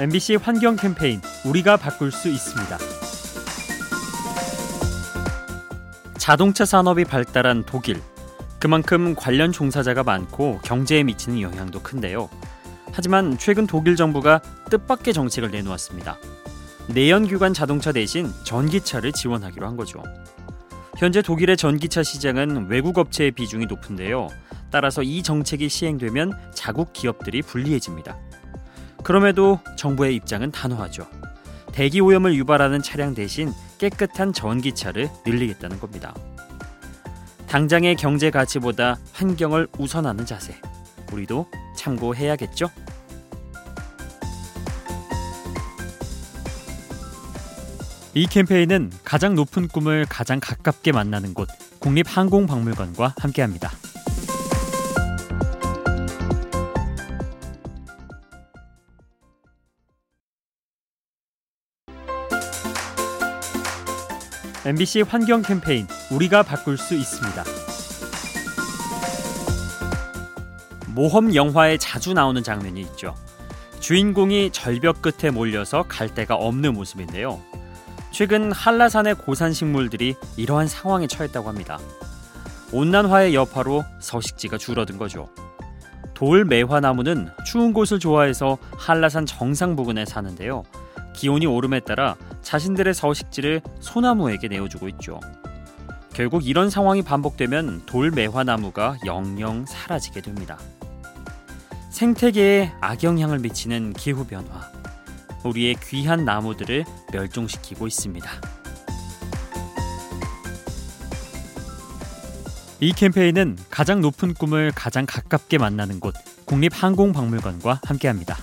MBC 환경 캠페인 우리가 바꿀 수 있습니다. 자동차 산업이 발달한 독일. 그만큼 관련 종사자가 많고 경제에 미치는 영향도 큰데요. 하지만 최근 독일 정부가 뜻밖의 정책을 내놓았습니다. 내연기관 자동차 대신 전기차를 지원하기로 한 거죠. 현재 독일의 전기차 시장은 외국 업체의 비중이 높은데요. 따라서 이 정책이 시행되면 자국 기업들이 불리해집니다. 그럼에도 정부의 입장은 단호하죠. 대기 오염을 유발하는 차량 대신 깨끗한 전기차를 늘리겠다는 겁니다. 당장의 경제 가치보다 환경을 우선하는 자세. 우리도 참고해야겠죠? 이 캠페인은 가장 높은 꿈을 가장 가깝게 만나는 곳 국립항공박물관과 함께합니다. MBC 환경 캠페인 우리가 바꿀 수 있습니다. 모험 영화에 자주 나오는 장면이 있죠. 주인공이 절벽 끝에 몰려서 갈 데가 없는 모습인데요. 최근 한라산의 고산 식물들이 이러한 상황에 처했다고 합니다. 온난화의 여파로 서식지가 줄어든 거죠. 돌 매화나무는 추운 곳을 좋아해서 한라산 정상 부근에 사는데요. 기온이 오름에 따라 자신들의 서식지를 소나무에게 내어주고 있죠. 결국 이런 상황이 반복되면 돌매화나무가 영영 사라지게 됩니다. 생태계에 악영향을 미치는 기후변화. 우리의 귀한 나무들을 멸종시키고 있습니다. 이 캠페인은 가장 높은 꿈을 가장 가깝게 만나는 곳 국립항공박물관과 함께합니다.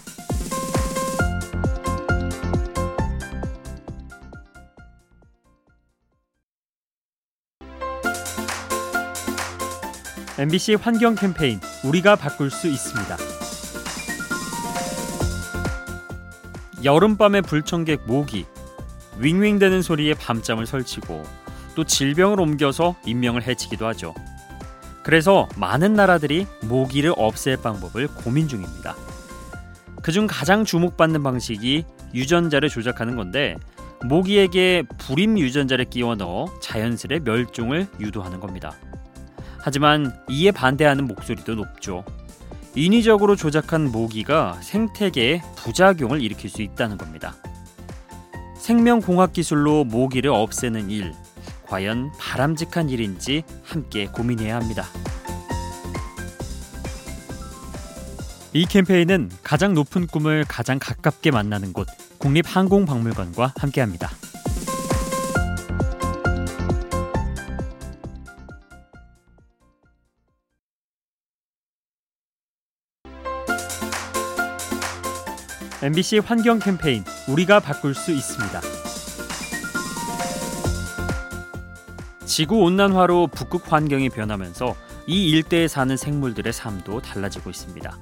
MBC 환경 캠페인 우리가 바꿀 수 있습니다. 여름밤의 불청객 모기 윙윙대는 소리에 밤잠을 설치고 또 질병을 옮겨서 인명을 해치기도 하죠. 그래서 많은 나라들이 모기를 없앨 방법을 고민 중입니다. 그중 가장 주목받는 방식이 유전자를 조작하는 건데 모기에게 불임 유전자를 끼워 넣어 자연스레 멸종을 유도하는 겁니다. 하지만 이에 반대하는 목소리도 높죠. 인위적으로 조작한 모기가 생태계에 부작용을 일으킬 수 있다는 겁니다. 생명공학 기술로 모기를 없애는 일, 과연 바람직한 일인지 함께 고민해야 합니다. 이 캠페인은 가장 높은 꿈을 가장 가깝게 만나는 곳 국립항공박물관과 함께합니다. MBC 환경 캠페인 우리가 바꿀 수 있습니다. 지구 온난화로 북극 환경이 변하면서 이 일대에 사는 생물들의 삶도 달라지고 있습니다.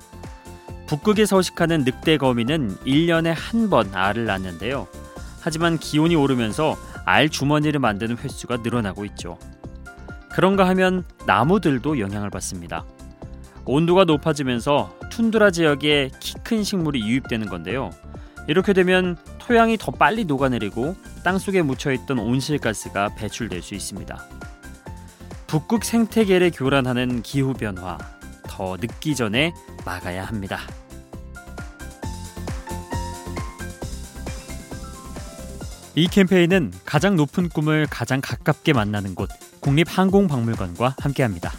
북극에 서식하는 늑대 거미는 1년에 한 번 알을 낳는데요. 하지만 기온이 오르면서 알 주머니를 만드는 횟수가 늘어나고 있죠. 그런가 하면 나무들도 영향을 받습니다. 온도가 높아지면서 툰드라 지역에 키 큰 식물이 유입되는 건데요. 이렇게 되면 토양이 더 빨리 녹아내리고 땅속에 묻혀있던 온실가스가 배출될 수 있습니다. 북극 생태계를 교란하는 기후 변화 더 늦기 전에 막아야 합니다. 이 캠페인은 가장 높은 꿈을 가장 가깝게 만나는 곳 국립항공박물관과 함께합니다.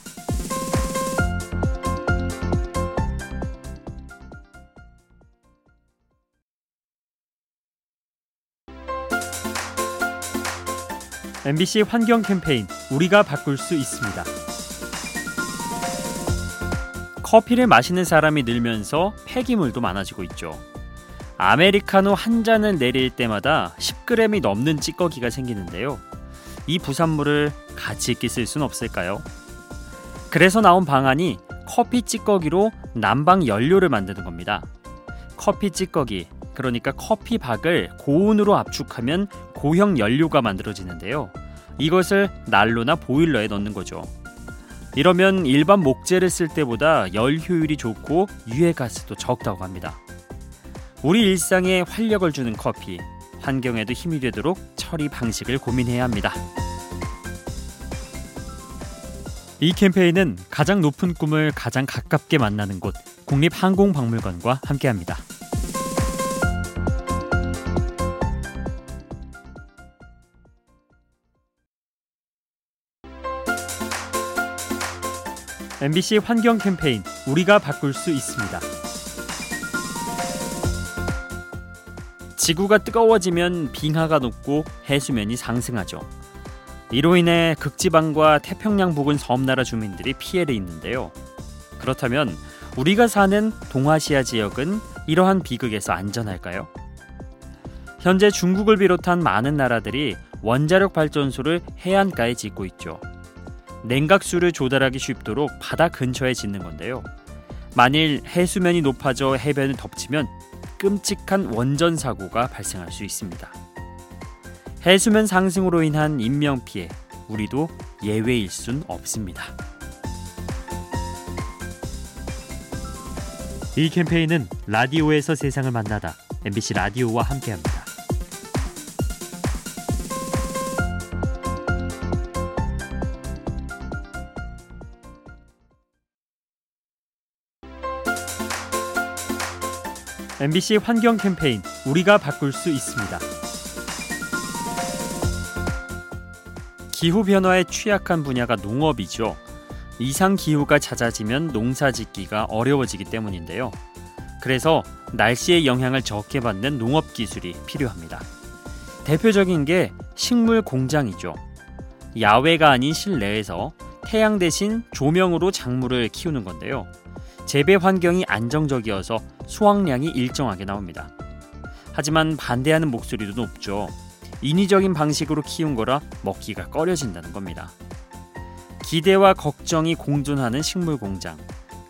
MBC 환경 캠페인 우리가 바꿀 수 있습니다. 커피를 마시는 사람이 늘면서 폐기물도 많아지고 있죠. 아메리카노 한 잔을 내릴 때마다 10g이 넘는 찌꺼기가 생기는데요. 이 부산물을 가치 있게 쓸 수는 없을까요? 그래서 나온 방안이 커피 찌꺼기로 난방 연료를 만드는 겁니다. 커피 찌꺼기, 그러니까 커피박을 고온으로 압축하면 고형 연료가 만들어지는데요. 이것을 난로나 보일러에 넣는 거죠. 이러면 일반 목재를 쓸 때보다 열 효율이 좋고 유해 가스도 적다고 합니다. 우리 일상에 활력을 주는 커피, 환경에도 힘이 되도록 처리 방식을 고민해야 합니다. 이 캠페인은 가장 높은 꿈을 가장 가깝게 만나는 곳 국립항공박물관과 함께합니다. MBC 환경 캠페인 우리가 바꿀 수 있습니다. 지구가 뜨거워지면 빙하가 녹고 해수면이 상승하죠. 이로 인해 극지방과 태평양 부근 섬나라 주민들이 피해를 입는데요. 그렇다면 우리가 사는 동아시아 지역은 이러한 비극에서 안전할까요? 현재 중국을 비롯한 많은 나라들이 원자력 발전소를 해안가에 짓고 있죠. 냉각수를 조달하기 쉽도록 바다 근처에 짓는 건데요. 만일 해수면이 높아져 해변을 덮치면 끔찍한 원전 사고가 발생할 수 있습니다. 해수면 상승으로 인한 인명 피해, 우리도 예외일 순 없습니다. 이 캠페인은 라디오에서 세상을 만나다 MBC 라디오와 함께합니다. MBC 환경 캠페인 우리가 바꿀 수 있습니다. 기후 변화에 취약한 분야가 농업이죠. 이상 기후가 잦아지면 농사 짓기가 어려워지기 때문인데요. 그래서 날씨의 영향을 적게 받는 농업 기술이 필요합니다. 대표적인 게 식물 공장이죠. 야외가 아닌 실내에서 태양 대신 조명으로 작물을 키우는 건데요. 재배 환경이 안정적이어서 수확량이 일정하게 나옵니다. 하지만 반대하는 목소리도 높죠. 인위적인 방식으로 키운 거라 먹기가 꺼려진다는 겁니다. 기대와 걱정이 공존하는 식물 공장.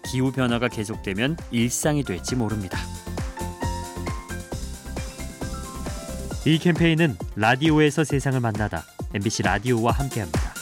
기후 변화가 계속되면 일상이 될지 모릅니다. 이 캠페인은 라디오에서 세상을 만나다 MBC 라디오와 함께합니다.